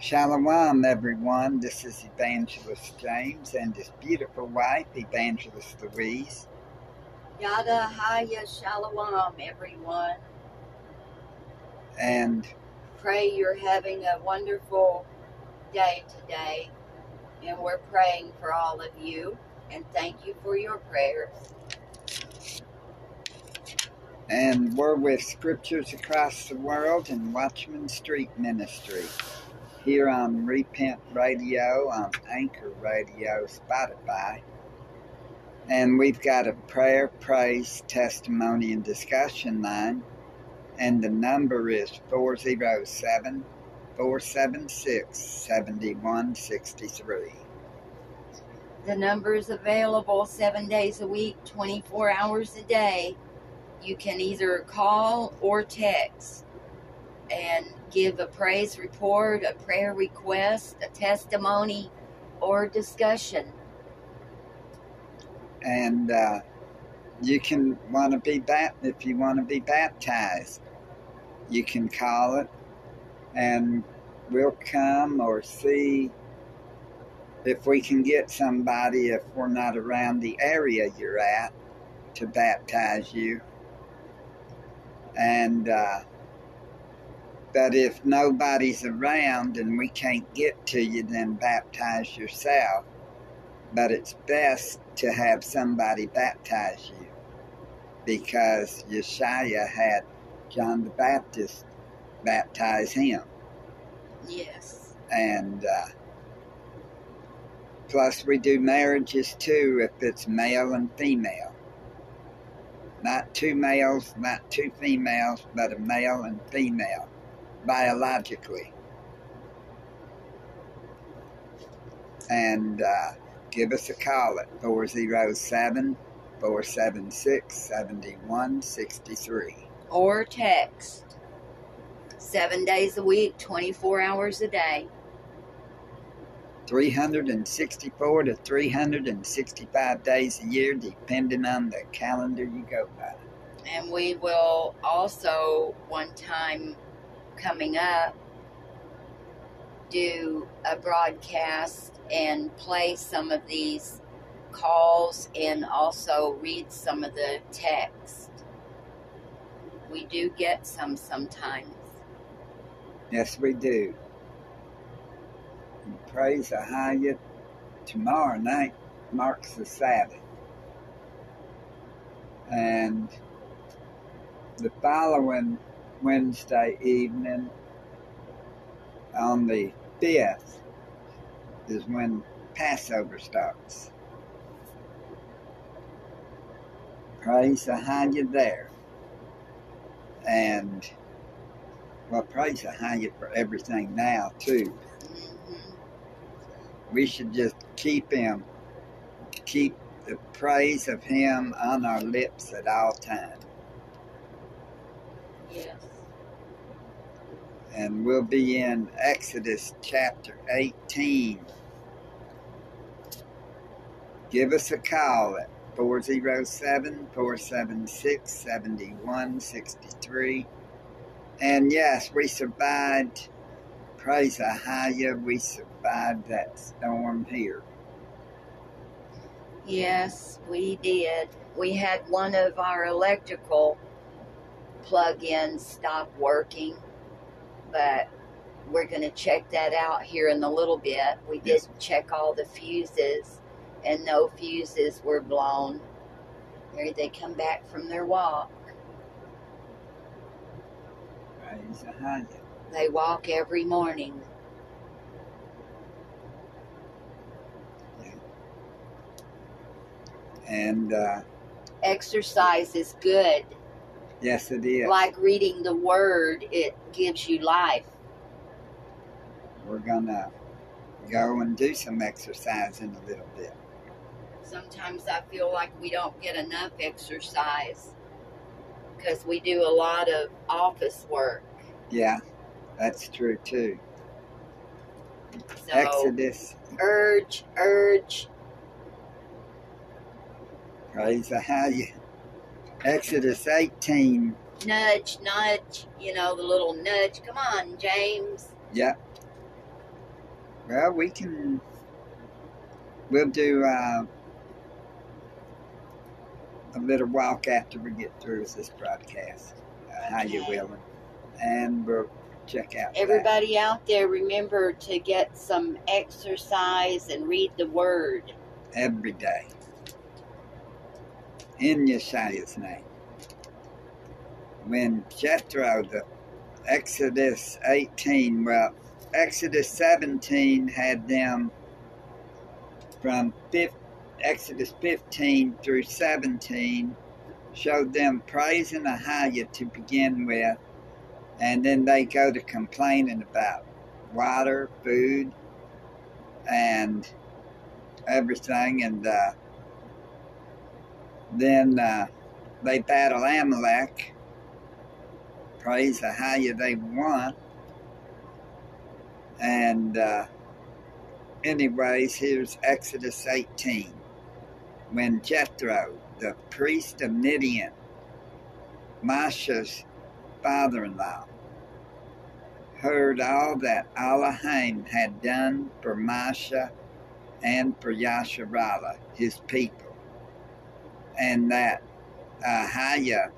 Shalom, everyone. This is Evangelist James and his beautiful wife, Evangelist Louise. Yada Haya Shalom, everyone. And Pray you're having a wonderful day today. And we're praying for all of you. And thank you for your prayers. and we're with Scriptures Across the World and Watchman Street Ministry here on Repent Radio, on Anchor Radio, Spotify. And we've got a prayer, praise, testimony, and discussion line. And the number is 407 476 7163. The number is available seven days a week, 24 hours a day. You can either call or text and give a praise report, a prayer request, a testimony, or discussion. And uh, you can want to be bat if you want to be baptized. You can call it, and we'll come or see if we can get somebody if we're not around the area you're at to baptize you. And uh, but if nobody's around and we can't get to you, then baptize yourself. But it's best to have somebody baptize you because Yeshua had John the Baptist baptize him. Yes. And uh, plus, we do marriages too if it's male and female. Not two males, not two females, but a male and female biologically. And uh, give us a call at 407 476 7163. Or text. Seven days a week, 24 hours a day. 364 to 365 days a year, depending on the calendar you go by. And we will also, one time coming up, do a broadcast and play some of these calls and also read some of the text. We do get some sometimes. Yes, we do. And praise Ahaya. Tomorrow night marks the Sabbath. And the following Wednesday evening, on the 5th, is when Passover starts. Praise Ahaya there. And well, praise Ahaya for everything now, too. We should just keep him, keep the praise of him on our lips at all times. Yes. And we'll be in Exodus chapter 18. Give us a call at 407 476 7163. And yes, we survived. Praise Ahaya, we survived that storm here. Yes, we did. We had one of our electrical plug-ins stop working, but we're going to check that out here in a little bit. We did check all the fuses, and no fuses were blown. There they come back from their walk. Ahaya. They walk every morning. And uh, Exercise is good. Yes, it is. Like reading the word, it gives you life. We're gonna go and do some exercise in a little bit. Sometimes I feel like we don't get enough exercise because we do a lot of office work. Yeah, that's true too. So Exodus, urge, urge. praise Ahaya. Exodus 18. Nudge, nudge, you know, the little nudge. Come on, James. Yep. Well, we can. We'll do uh, a little walk after we get through with this broadcast. Uh, Ahaya willing? And we'll check out. that. Everybody out there, remember to get some exercise and read the Word. every day. In Yeshua's name. When Jethro, the Exodus 18, well, Exodus 17 had them from fif- Exodus 15 through 17, showed them praising Ahia to begin with, and then they go to complaining about water, food, and everything, and uh, then uh, they battle Amalek. Praise Ahia, they won. And, uh, anyways, here's Exodus 18. When Jethro, the priest of Midian, Masha's father in law, heard all that Elohim had done for Masha and for Yasharala, his people, and that Ahiah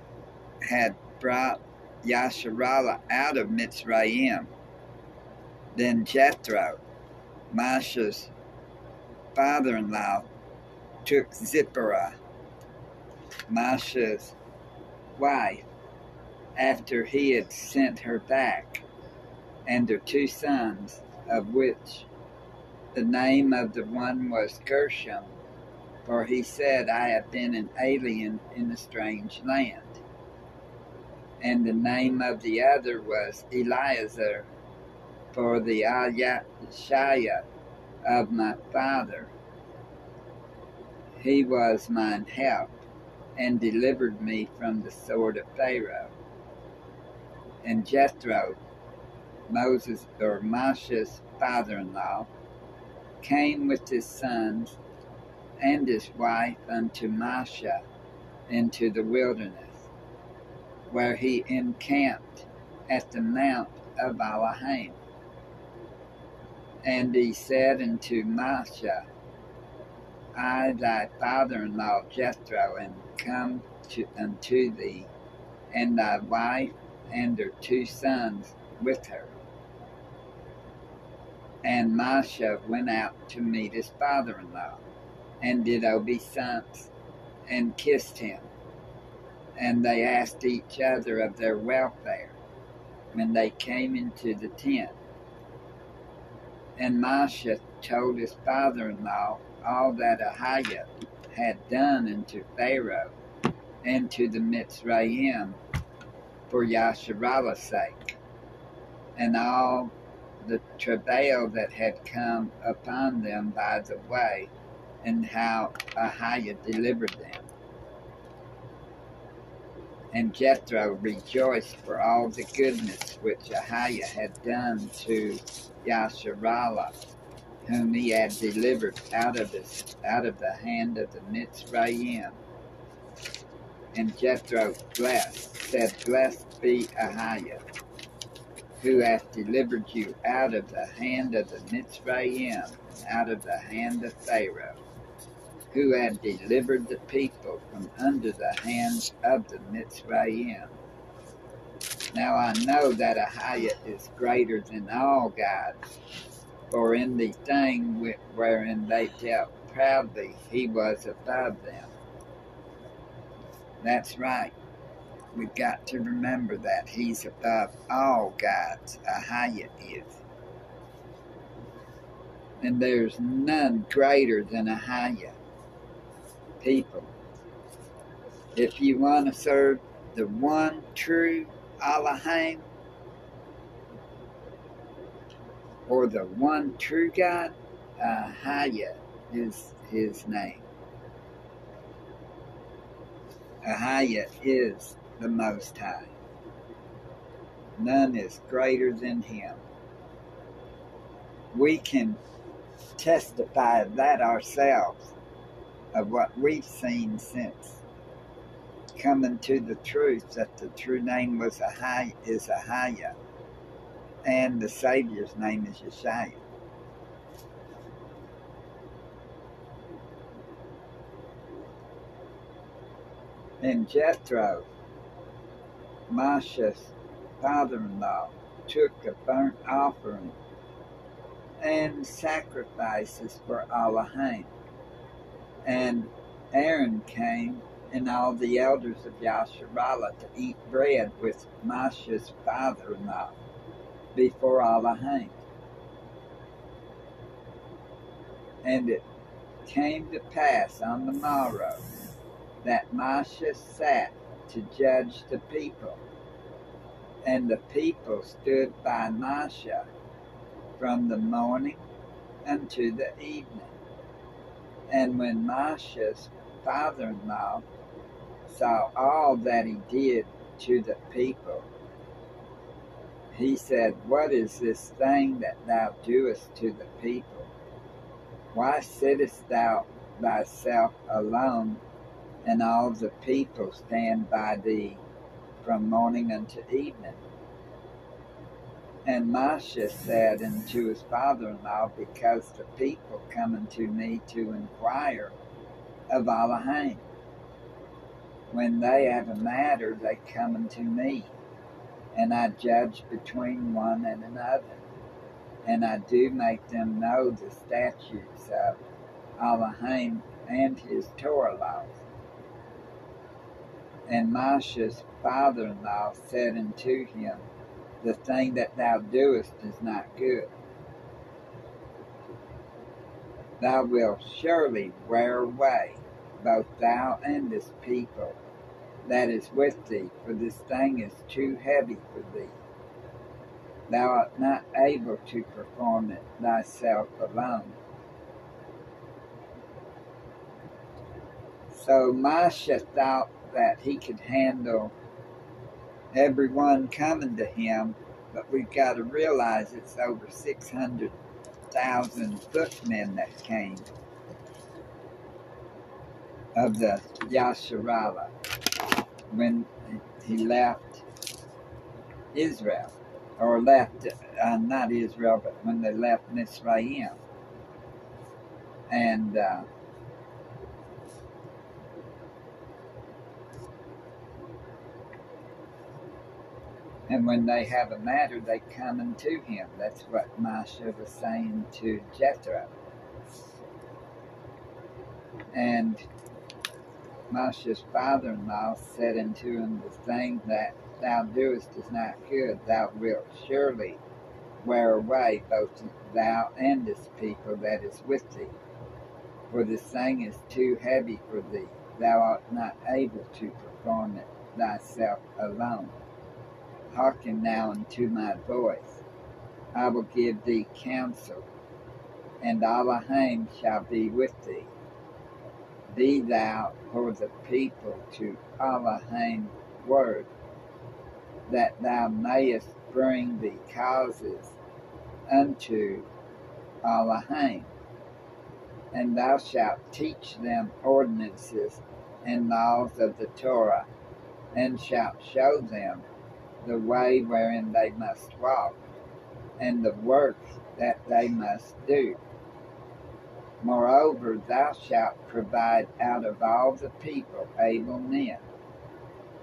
had brought Yasharala out of Mitzrayim. Then Jethro, Masha's father in law, took Zipporah, Masha's wife, after he had sent her back, and her two sons, of which the name of the one was Gershom, for he said, I have been an alien in a strange land. And the name of the other was Eliezer, for the Ayashaya of my father. He was mine help, and delivered me from the sword of Pharaoh. And Jethro, Moses or Masha's father in law, came with his sons and his wife unto Masha into the wilderness, where he encamped at the mount of Elohim. And he said unto Masha, I, thy father in law Jethro, am come to, unto thee, and thy wife and her two sons with her. And Masha went out to meet his father in law, and did obeisance, and kissed him. And they asked each other of their welfare when they came into the tent. And Masha told his father in law all that Ahiah had done unto Pharaoh and to the Mitzrayim for Yasharalah's sake, and all the travail that had come upon them by the way, and how uh, Ahiah delivered them. And Jethro rejoiced for all the goodness which Ahiah had done to Yasharallah, whom he had delivered out of his, out of the hand of the Mitzrayim. And Jethro blessed, said, Blessed be Ahiah, who hath delivered you out of the hand of the Mitzrayim, out of the hand of Pharaoh, who had delivered the people from under the hands of the Mitzrayim. Now I know that Ahiah is greater than all gods, for in the thing wherein they dealt proudly, he was above them. That's right. We've got to remember that he's above all gods. Ahiah is. And there's none greater than Ahiah. People, if you want to serve the one true Elohim, or the one true God, Ahiah is his name. Ahiah is the Most High. None is greater than him. We can testify that ourselves, of what we've seen since. Coming to the truth that the true name was Ahi- is Ahiah, and the Savior's name is Yeshua. And Jethro, Masha's father-in-law, took a burnt offering and sacrifices for Elohim. And Aaron came and all the elders of Yasharallah to eat bread with Moshe's father-in-law before Elohim. And it came to pass on the morrow that Moshe sat to judge the people. And the people stood by Moshe from the morning unto the evening. And when Moshe's father in law saw all that he did to the people, he said, What is this thing that thou doest to the people? Why sittest thou thyself alone, and all the people stand by thee from morning unto evening? And Moshe said unto his father in law, Because the people come unto me to inquire of Elohim. When they have a matter, they come unto me, and I judge between one and another. And I do make them know the statutes of Elohim and his Torah laws. And Moshe's father in law said unto him, The thing that thou doest is not good. Thou wilt surely wear away both thou and this people that is with thee, for this thing is too heavy for thee. Thou art not able to perform it thyself alone. So Moshe thought that he could handle everyone coming to him, but we've got to realize it's over 600,000 footmen that came of the Yasharallah when he left Israel, or left, uh, not Israel, but when they left Mitzrayim. And uh, and when they have a matter, they come unto him. That's what Moshe was saying to Jethro. And Moshe's father-in-law said unto him, The thing that thou doest is not good. Thou wilt surely wear away both thou and this people that is with thee. For this thing is too heavy for thee. Thou art not able to perform it thyself alone. Hearken now unto my voice. I will give thee counsel, and Elohim shall be with thee be thou for the people to Elohim word, that thou mayest bring the causes unto Elohim. And thou shalt teach them ordinances and laws of the Torah, and shalt show them the way wherein they must walk, and the works that they must do. Moreover, thou shalt provide out of all the people able men,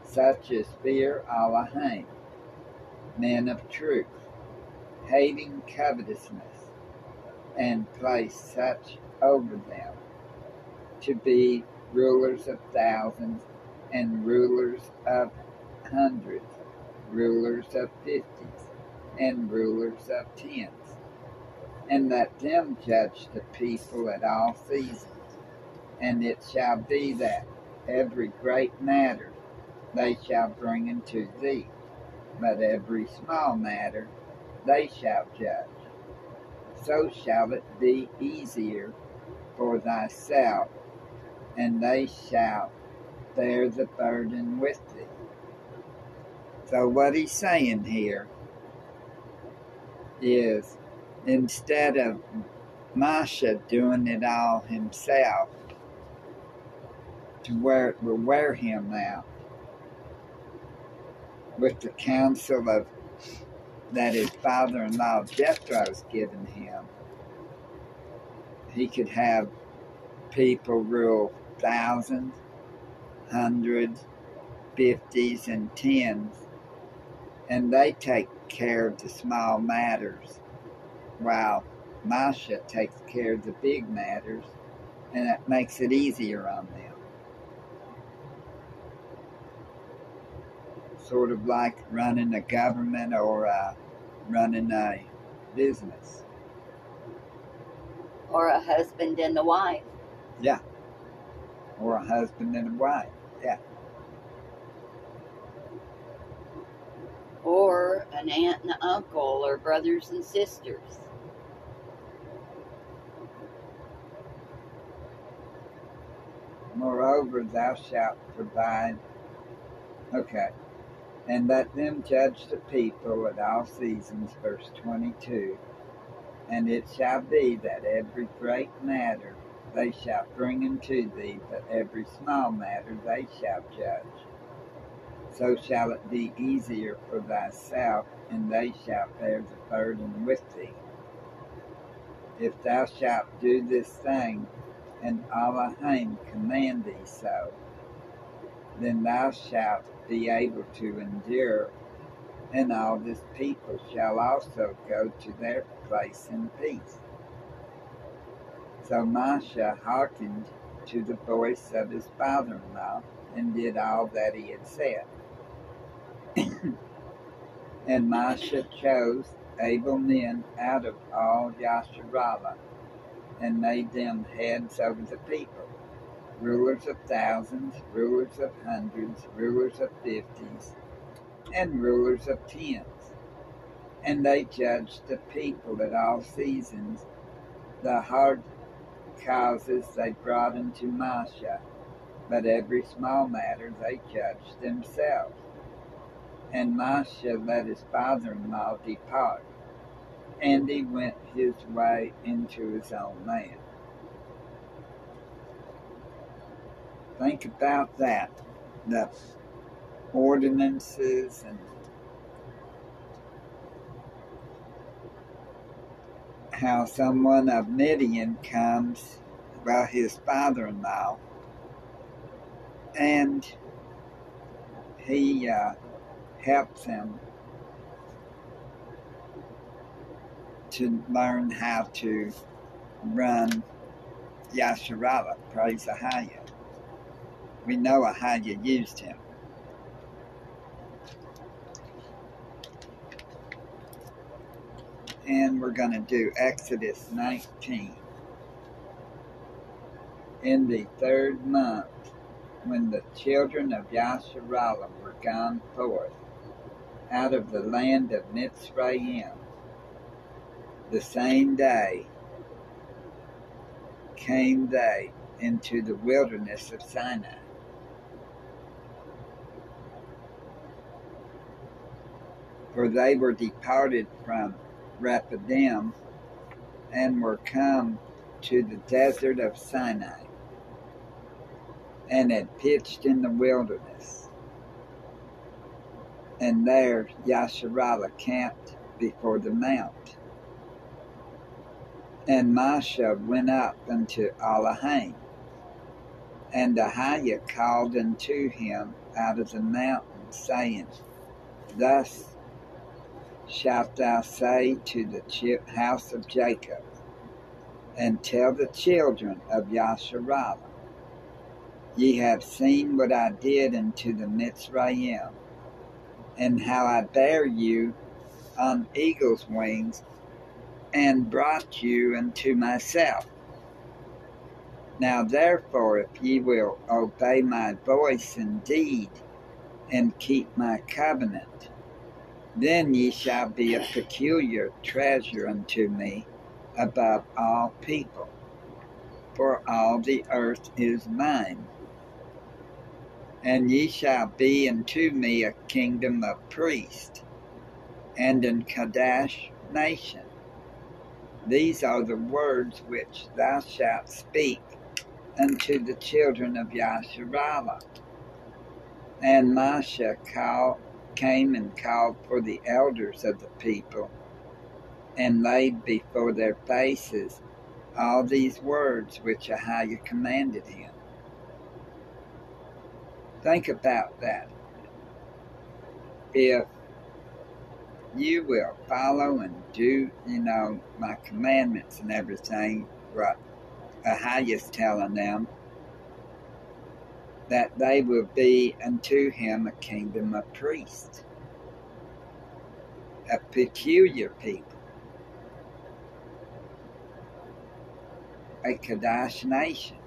such as fear Elohim, men of truth, hating covetousness, and place such over them to be rulers of thousands and rulers of hundreds, rulers of fifties, and rulers of tens and let them judge the people at all seasons. And it shall be that every great matter they shall bring unto thee, but every small matter they shall judge. So shall it be easier for thyself, and they shall bear the burden with thee. So, what he's saying here is instead of Masha doing it all himself to where it will wear him out with the counsel of that his father-in-law Jethro's given him. He could have people rule thousands, hundreds, fifties, and tens, and they take care of the small matters, while Masha takes care of the big matters, and it makes it easier on them. Sort of like running a government or uh, running a business. Or a husband and a wife. Yeah. Or a husband and a wife. Yeah. Or an aunt and uncle, or brothers and sisters. Moreover, thou shalt provide. Okay. And let them judge the people at all seasons, verse 22. And it shall be that every great matter they shall bring unto thee, but every small matter they shall judge. So shall it be easier for thyself, and they shall bear the burden with thee. If thou shalt do this thing, and Elohim command thee so, then thou shalt be able to endure, and all this people shall also go to their place in peace. So Masha hearkened to the voice of his father in law and did all that he had said. and Masha chose able men out of all Yasharallah and made them heads over the people, rulers of thousands, rulers of hundreds, rulers of fifties, and rulers of tens. And they judged the people at all seasons, the hard causes they brought into Masha, but every small matter they judged themselves. And Masha let his father in law depart and he went his way into his own land. Think about that. The ordinances and how someone of Midian comes, well, his father in law, and he uh, helps them to learn how to run Yasharala, praise Ahaya. We know Ahaya used him. And we're going to do Exodus 19. In the third month, when the children of Yasharala were gone forth out of the land of Mitzrayim, the same day came they into the wilderness of Sinai. For they were departed from Rephidim and were come to the desert of Sinai and had pitched in the wilderness. And there Yasharallah camped before the mount. And Masha went up unto Elohim. And Ahiah called unto him out of the mountain, saying, Thus shalt thou say to the house of Jacob, and tell the children of Yasharallah, Ye have seen what I did unto the Mitzrayim, and how I bare you on eagle's wings and brought you unto myself. Now therefore, if ye will obey my voice indeed, and keep my covenant, then ye shall be a peculiar treasure unto me above all people, for all the earth is mine. And ye shall be unto me a kingdom of priests, and an Kadesh nation. These are the words which thou shalt speak unto the children of Yasharallah. And Masha called, came and called for the elders of the people, and laid before their faces all these words which Ahiah commanded him. Think about that. If you will follow and do, you know, my commandments and everything, what Ahiah's telling them, that they will be unto him a kingdom of priests, a peculiar people, a Kadash nation.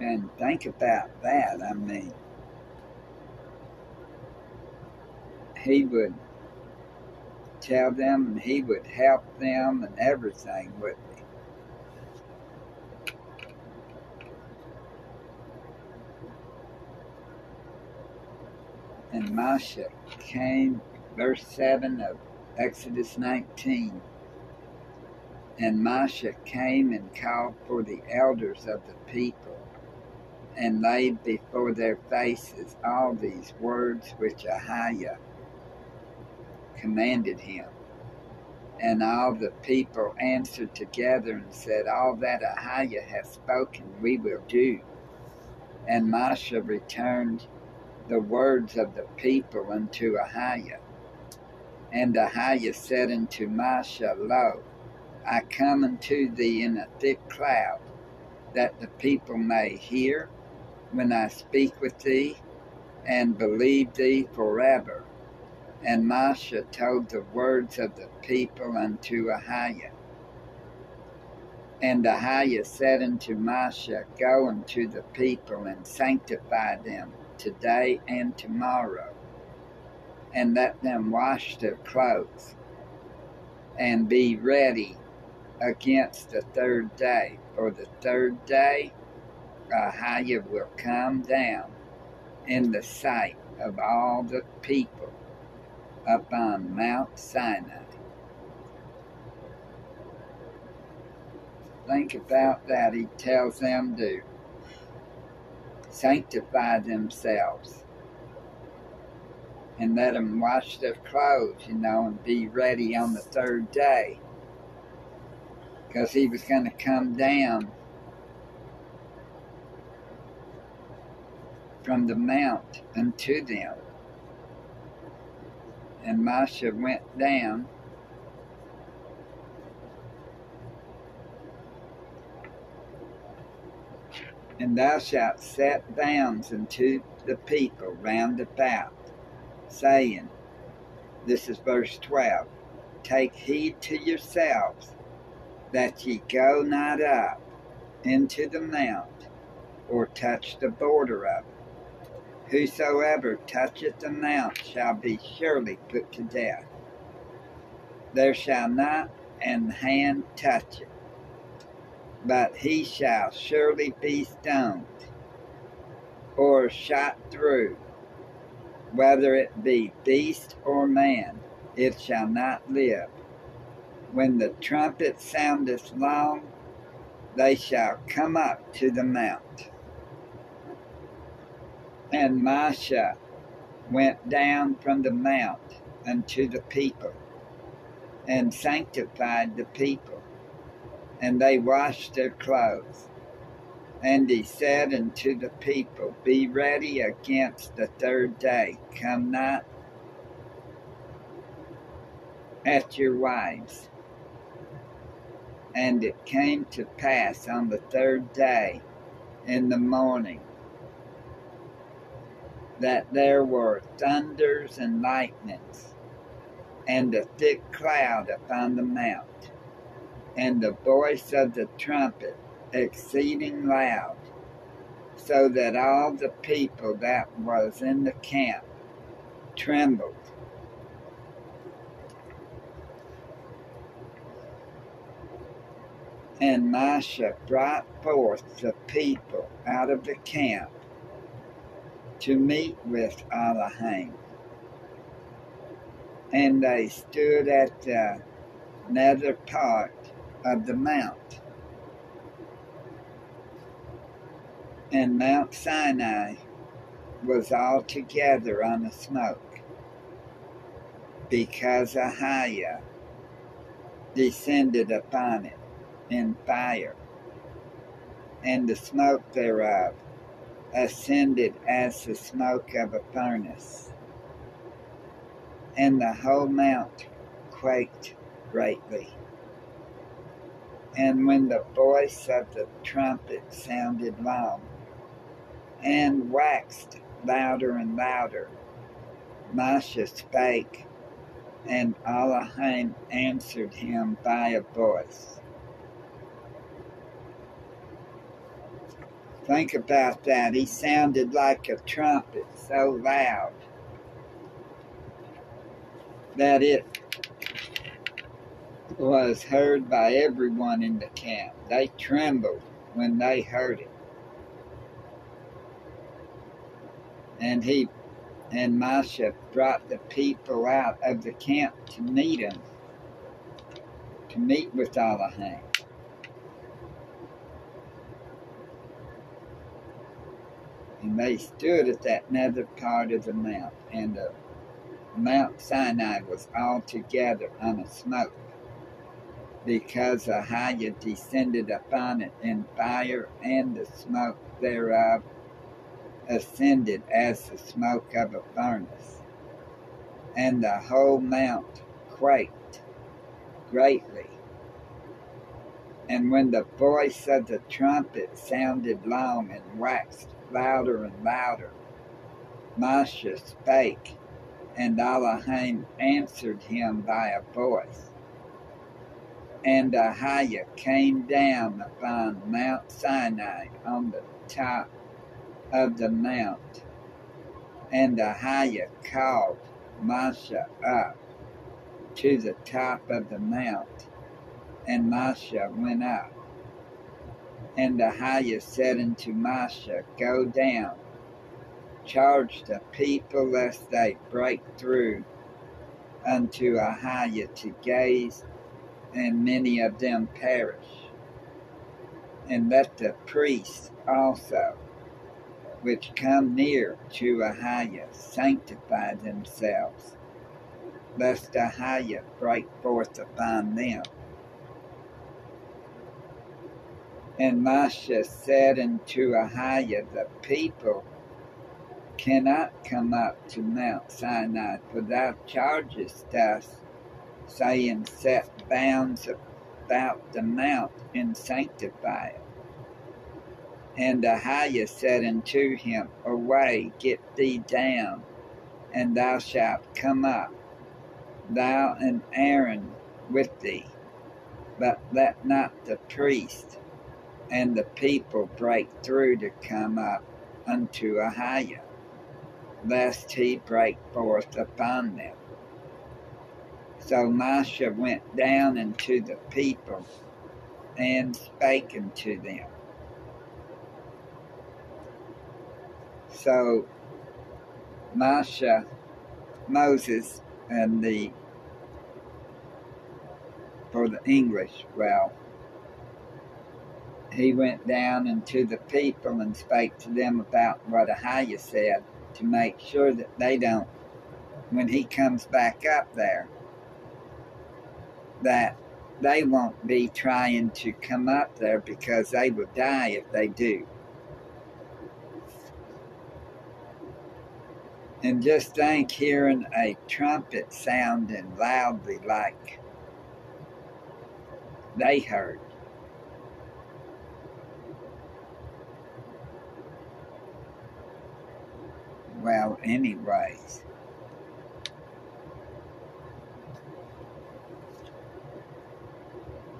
And think about that. I mean, he would tell them and he would help them and everything, wouldn't? And Moshe came, verse 7 of Exodus 19. And Moshe came and called for the elders of the people and laid before their faces all these words which Ahiah commanded him. And all the people answered together and said, All that Ahiah hath spoken we will do. And Moshe returned the words of the people unto Ahiah. And Ahiah said unto Moshe, Lo, I come unto thee in a thick cloud, that the people may hear when I speak with thee, and believe thee forever. And Moshe told the words of the people unto Ahiah. And Ahiah said unto Moshe, Go unto the people and sanctify them today and tomorrow, and let them wash their clothes, and be ready against the third day. For the third day, Ahiah will come down in the sight of all the people upon Mount Sinai. Think about that. He tells them to sanctify themselves and let them wash their clothes, you know, and be ready on the third day. Because he was going to come down from the mount unto them. And Moshe went down And thou shalt set bounds unto the people round about, saying, This is verse 12 Take heed to yourselves that ye go not up into the mount, or touch the border of it. Whosoever toucheth the mount shall be surely put to death. There shall not an hand touch it but he shall surely be stoned or shot through, whether it be beast or man, it shall not live. When the trumpet soundeth long, they shall come up to the mount. And Moshe went down from the mount unto the people, and sanctified the people and they washed their clothes. And he said unto the people, Be ready against the third day. Come not at your wives. And it came to pass on the third day in the morning that there were thunders and lightnings, and a thick cloud upon the mount and the voice of the trumpet exceeding loud, so that all the people that was in the camp trembled. And Moshe brought forth the people out of the camp to meet with Elohim. And they stood at uh, the nether part of the mount. And Mount Sinai was altogether on the smoke because Ahiah descended upon it in fire. and the smoke thereof ascended as the smoke of a furnace. And the whole mount quaked greatly. And when the voice of the trumpet sounded long, and waxed louder and louder, Masha spake, and Elohim answered him by a voice. Think about that. He sounded like a trumpet so loud that it was heard by everyone in the camp. They trembled when they heard it. And he and Masha brought the people out of the camp to meet him, to meet with Elohim. And they stood at that nether part of the mount, and the Mount Sinai was altogether on a smoke, because Ahiah descended upon it in fire, and the smoke thereof ascended as the smoke of a furnace. And the whole mount quaked greatly. And when the voice of the trumpet sounded long and waxed louder and louder. Masha spake, and Elohim answered him by a voice. And Ahiah came down upon Mount Sinai on the top of the mount. And Ahiah called Masha up to the top of the mount, and Masha went up. And Ahiah said unto Masha, Go down, charge the people lest they break through unto Ahiah to gaze, and many of them perish. And let the priests also, which come near to Ahiah, sanctify themselves, lest Ahiah break forth upon them. And Masha said unto Ahiah, The people cannot come up to Mount Sinai, for thou chargest us, saying, Set bounds about the mount and sanctify it. And Ahiah said unto him, Away, get thee down, and thou shalt come up, thou and Aaron with thee, but let not the priest and the people break through to come up unto Ahiah, lest he break forth upon them. So Masha went down unto the people and spake unto them. So Masha, Moses, and the for the English, well, he went down into the people and spake to them about what Ahiah said to make sure that they don't, when he comes back up there, that they won't be trying to come up there because they will die if they do. And just think hearing a trumpet sounding loudly like they heard. Well, anyways.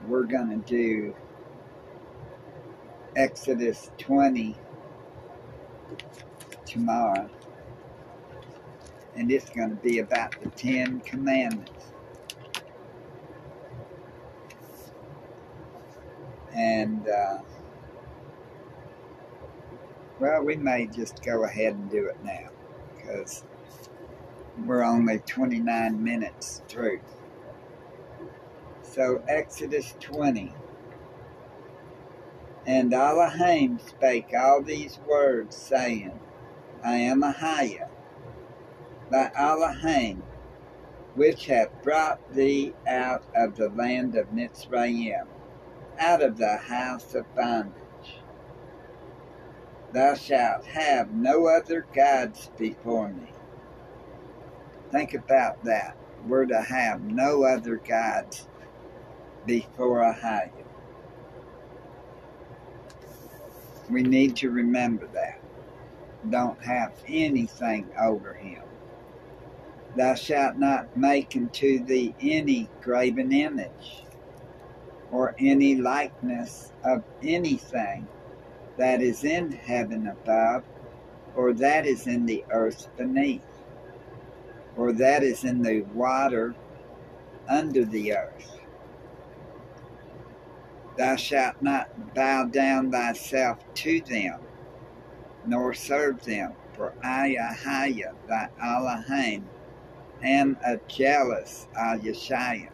We're going to do Exodus 20 tomorrow. And it's going to be about the Ten Commandments. And, uh, well, we may just go ahead and do it now because we're only 29 minutes through. So, Exodus 20. And Elohim spake all these words, saying, I am Ahiah, thy Elohim, which hath brought thee out of the land of Mitzrayim, out of the house of bondage. Thou shalt have no other gods before me. Think about that. We're to have no other gods before Ahaya. We need to remember that. Don't have anything over him. Thou shalt not make unto thee any graven image or any likeness of anything that is in heaven above, or that is in the earth beneath, or that is in the water under the earth. Thou shalt not bow down thyself to them, nor serve them, for I, Ahaya, thy Elohim, am a jealous Ayashaya,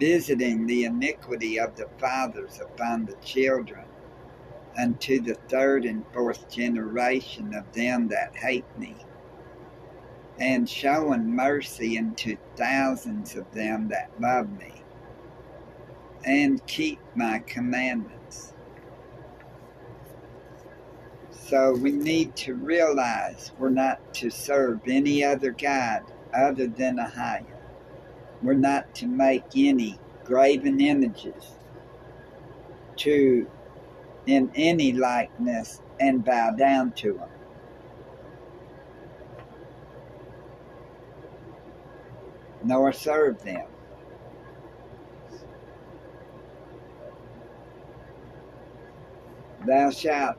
visiting the iniquity of the fathers upon the children, unto the third and fourth generation of them that hate me, and showing mercy unto thousands of them that love me, and keep my commandments. So we need to realize we're not to serve any other God other than Ahaya. We're not to make any graven images to in any likeness and bow down to them. Nor serve them. Thou shalt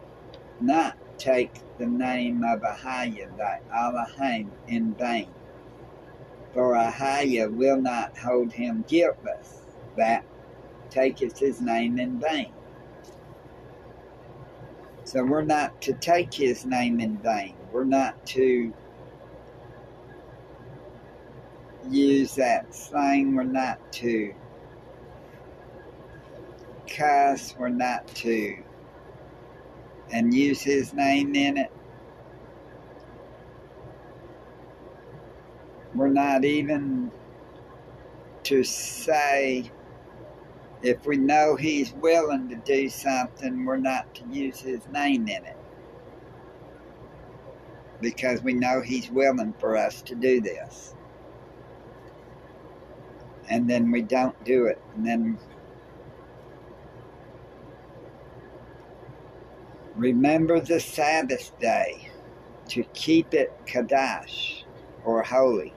not take the name of Ahaya thy Elohim in vain, for Ahaya will not hold him guiltless that taketh his name in vain. So we're not to take his name in vain. We're not to use that slang. We're not to cuss. We're not to and use his name in it. We're not even to say if we know he's willing to do something, we're not to use his name in it. Because we know he's willing for us to do this. And then we don't do it. And then remember the Sabbath day to keep it Kadash or holy.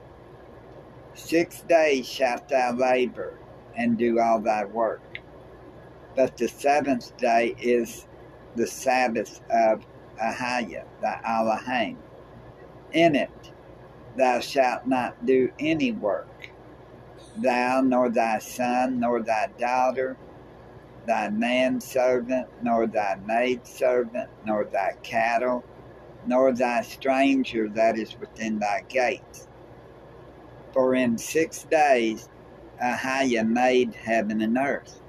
Six days shalt thou labor and do all thy work. But the seventh day is the Sabbath of Ahaya, thy Elohim. In it thou shalt not do any work, thou, nor thy son, nor thy daughter, thy manservant, nor thy maidservant, nor thy cattle, nor thy stranger that is within thy gates. For in six days Ahaya made heaven and earth,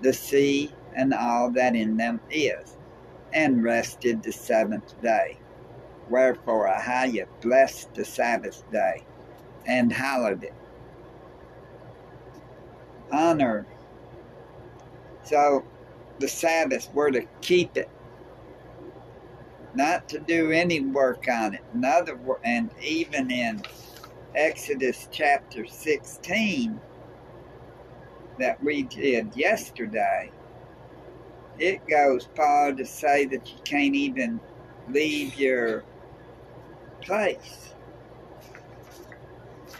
the sea and all that in them is, and rested the seventh day. Wherefore Ahaya blessed the Sabbath day and hallowed it. Honor. So the Sabbath, we're to keep it, not to do any work on it. Another, and even in Exodus chapter 16, that we did yesterday, it goes far to say that you can't even leave your place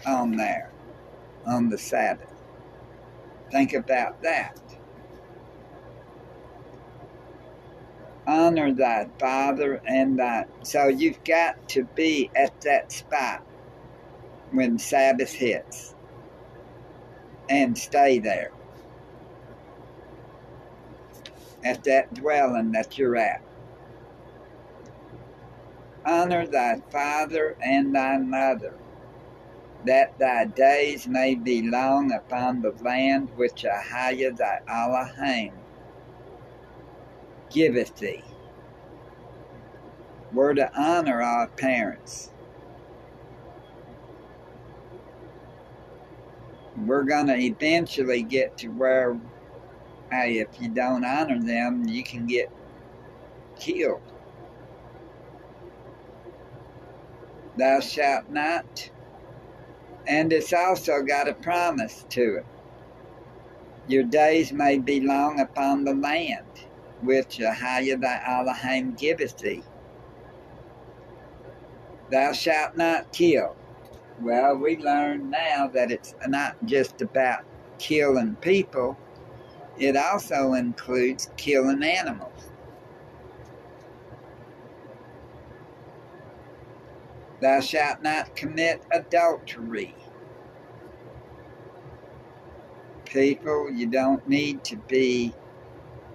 on there on the Sabbath. Think about that. Honor thy father and thy. So you've got to be at that spot when Sabbath hits and stay there at that dwelling that you're at. Honor thy father and thy mother, that thy days may be long upon the land which Ahaya thy Elohim giveth thee. We're to honor our parents. we're going to eventually get to where, hey, if you don't honor them, you can get killed. Thou shalt not. And it's also got a promise to it. Your days may be long upon the land, which Ahaya thy Elohim giveth thee. Thou shalt not kill. Well, we learn now that it's not just about killing people, it also includes killing animals. Thou shalt not commit adultery. People, you don't need to be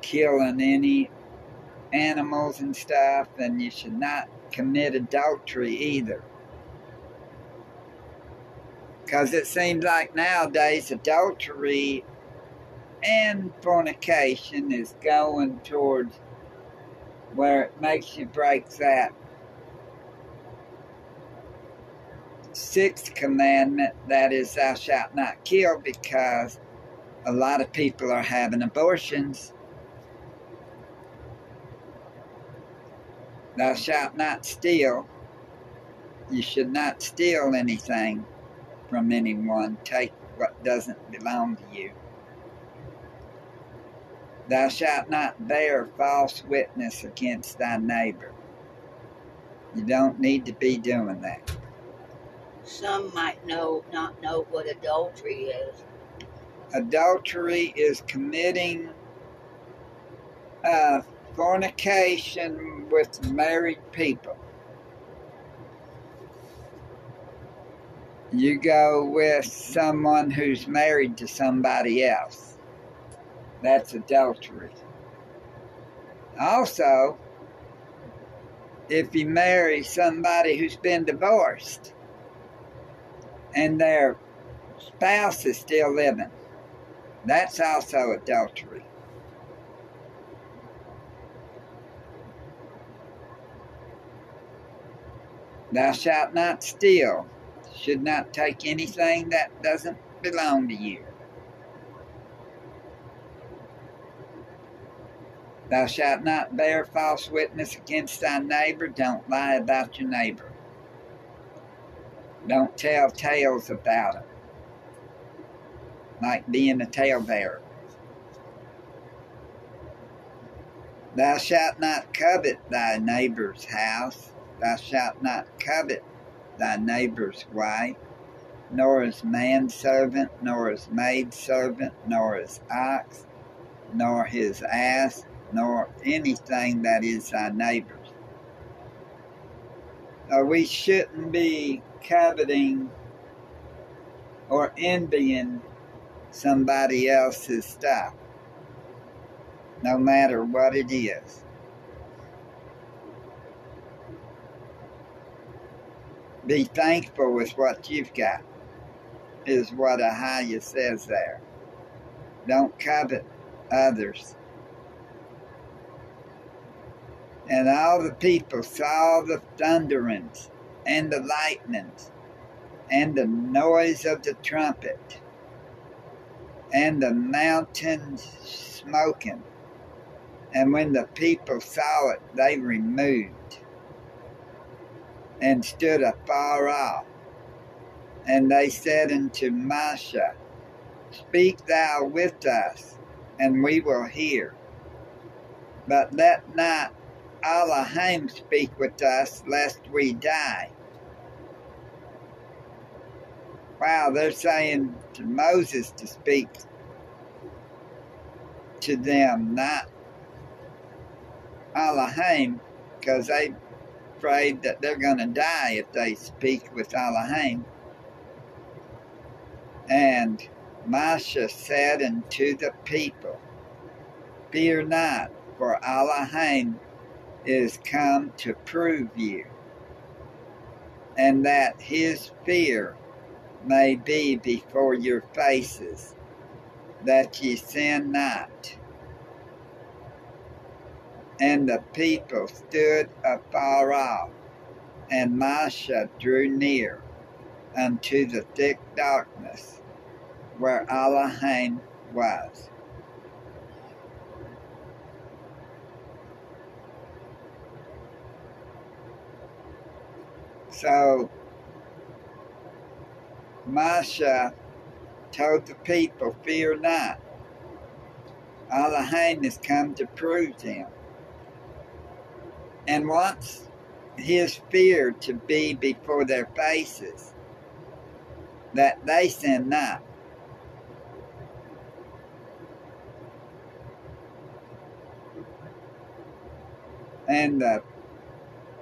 killing any animals and stuff, and you should not commit adultery either. Because it seems like nowadays adultery and fornication is going towards where it makes you break that sixth commandment that is, thou shalt not kill, because a lot of people are having abortions. Thou shalt not steal. You should not steal anything from anyone. Take what doesn't belong to you. Thou shalt not bear false witness against thy neighbor. You don't need to be doing that. Some might know not know what adultery is. Adultery is committing uh, fornication with married people. You go with someone who's married to somebody else. That's adultery. Also, if you marry somebody who's been divorced and their spouse is still living, that's also adultery. Thou shalt not steal, should not take anything that doesn't belong to you. Thou shalt not bear false witness against thy neighbor. Don't lie about your neighbor. Don't tell tales about him, like being a talebearer. Thou shalt not covet thy neighbor's house. Thou shalt not covet thy neighbor's wife, nor his manservant, nor his maidservant, nor his ox, nor his ass, nor anything that is thy neighbor's. Uh, we shouldn't be coveting or envying somebody else's stuff, no matter what it is. Be thankful with what you've got, is what Ahaya says there. Don't covet others. And all the people saw the thunderings and the lightnings and the noise of the trumpet and the mountains smoking. And when the people saw it, they removed and stood afar off. And they said unto Masha, Speak thou with us, and we will hear. But let not Elohim speak with us, lest we die. Wow, they're saying to Moses to speak to them, not Elohim, because they afraid that they're going to die if they speak with Elohim. And Masha said unto the people, Fear not, for Elohim is come to prove you, and that his fear may be before your faces, that ye sin not. And the people stood afar off, and Masha drew near unto the thick darkness where Elohim was. So Masha told the people, Fear not. Elohim has come to prove them. And wants his fear to be before their faces, that they sin not. And the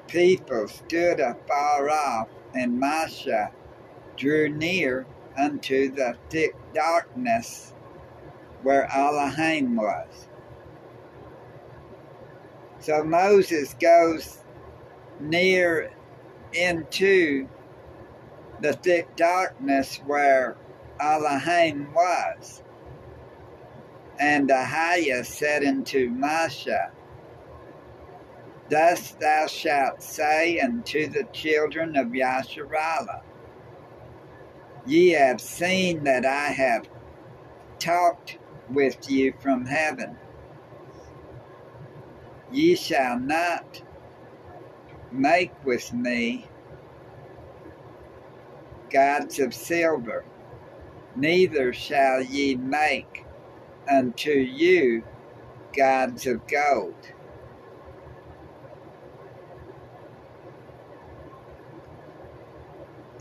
people stood afar off, and Masha drew near unto the thick darkness where Elohim was. So Moses goes near into the thick darkness where Elohim was. And Ahaya said unto Masha, Thus thou shalt say unto the children of Yasharallah, Ye have seen that I have talked with you from heaven. Ye shall not make with me gods of silver, neither shall ye make unto you gods of gold.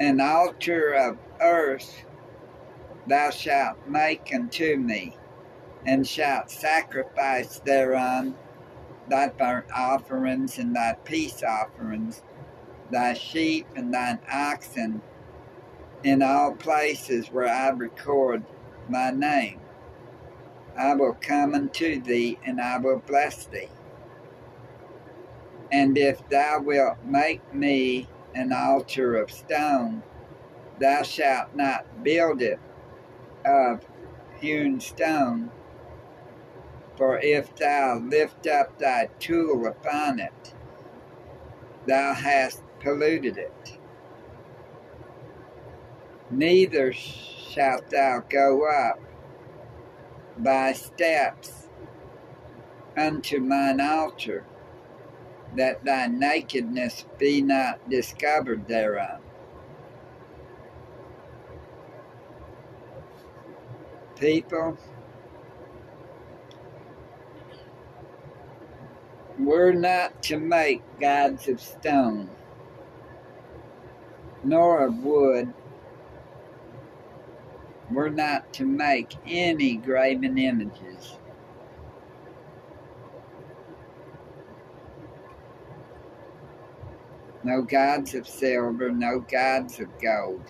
An altar of earth thou shalt make unto me, and shalt sacrifice thereon thy burnt offerings and thy peace offerings, thy sheep and thine oxen, in all places where I record my name. I will come unto thee, and I will bless thee. And if thou wilt make me an altar of stone, thou shalt not build it of hewn stone, for if thou lift up thy tool upon it, thou hast polluted it. Neither shalt thou go up by steps unto mine altar, that thy nakedness be not discovered thereon. People, we're not to make gods of stone, nor of wood. We're not to make any graven images. No gods of silver, no gods of gold.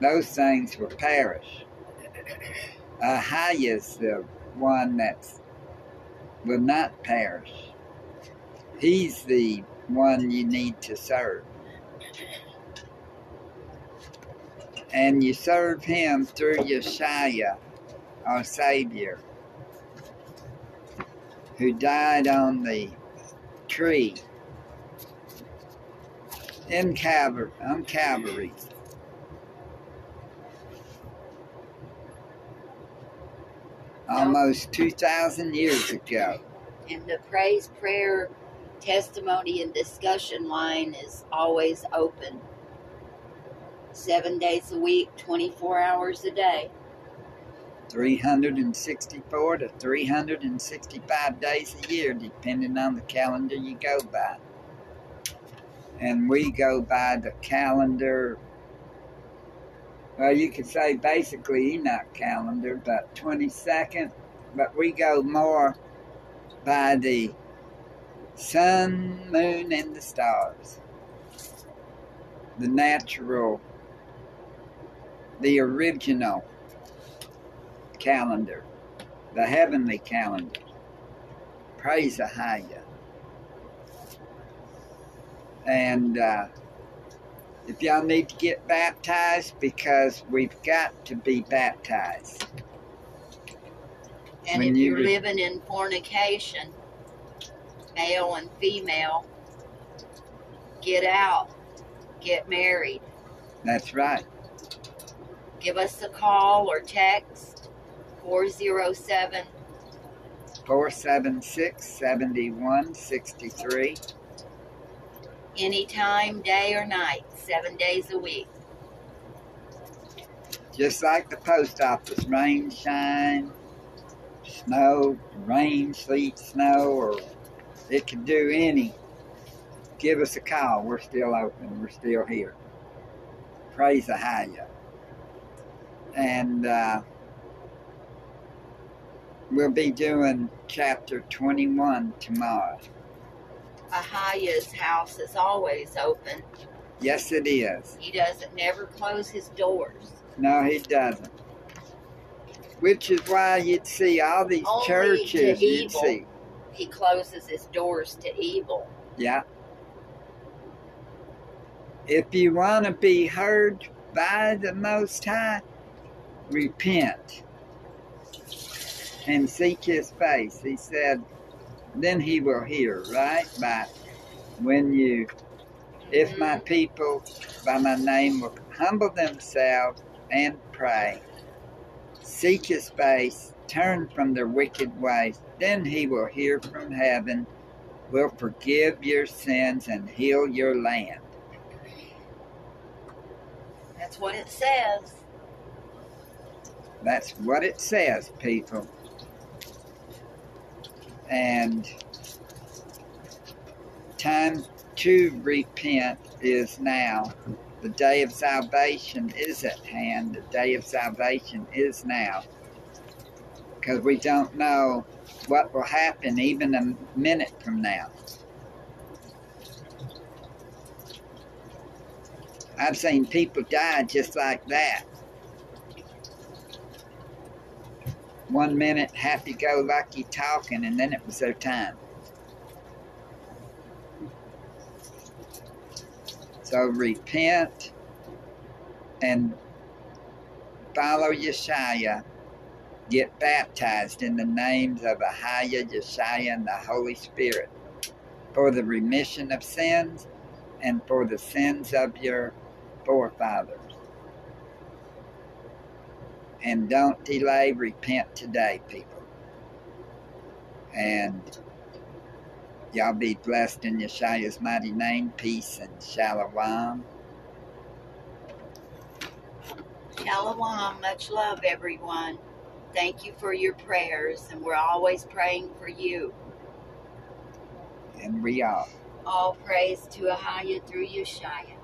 Those things will perish. Ahaya's the one that will not perish. He's the one you need to serve. And you serve him through Yeshua, our Savior, who died on the tree in Calvary, Calvary. Almost 2,000 years ago. And the praise, prayer, testimony, and discussion line is always open. Seven days a week, 24 hours a day. 364 to 365 days a year, depending on the calendar you go by. And we go by the calendar, well, you could say basically Enoch calendar, but 22nd, but we go more by the sun, moon, and the stars. The natural, the original calendar, the heavenly calendar. Praise Ahaya. And uh, if y'all need to get baptized, because we've got to be baptized. And When if you you're re- living in fornication, male and female, get out, get married. That's right. Give us a call or text 407 476 7163. anytime, day or night, seven days a week. Just like the post office, rain, shine, snow, rain, sleet, snow, or it can do any. Give us a call. We're still open. We're still here. Praise Ahaya. And uh, we'll be doing chapter 21 tomorrow. Ahaya's house is always open. Yes, it is. He doesn't never close his doors. No, he doesn't. Which is why you'd see all these Only to churches you'd evil. see. He closes his doors to evil. Yeah. If you want to be heard by the Most High, repent and seek His face. He said, then He will hear, right? By when you, if my people by my name will humble themselves and pray, seek His face, turn from their wicked ways, then He will hear from heaven will forgive your sins and heal your land. That's what it says. That's what it says, people. And time to repent is now. The day of salvation is at hand. The day of salvation is now. Because we don't know what will happen even a minute from now. I've seen people die just like that. One minute happy go lucky talking, and then it was their time. So repent and follow Yeshua. Get baptized in the names of Ahaya, Yeshua, and the Holy Spirit for the remission of sins and for the sins of your forefathers. And don't delay, repent today, people. And y'all be blessed in Yeshua's mighty name. Peace and shalom. Shalom. Much love, everyone. Thank you for your prayers, and we're always praying for you. And we are. All praise to Ahaya through Yeshua.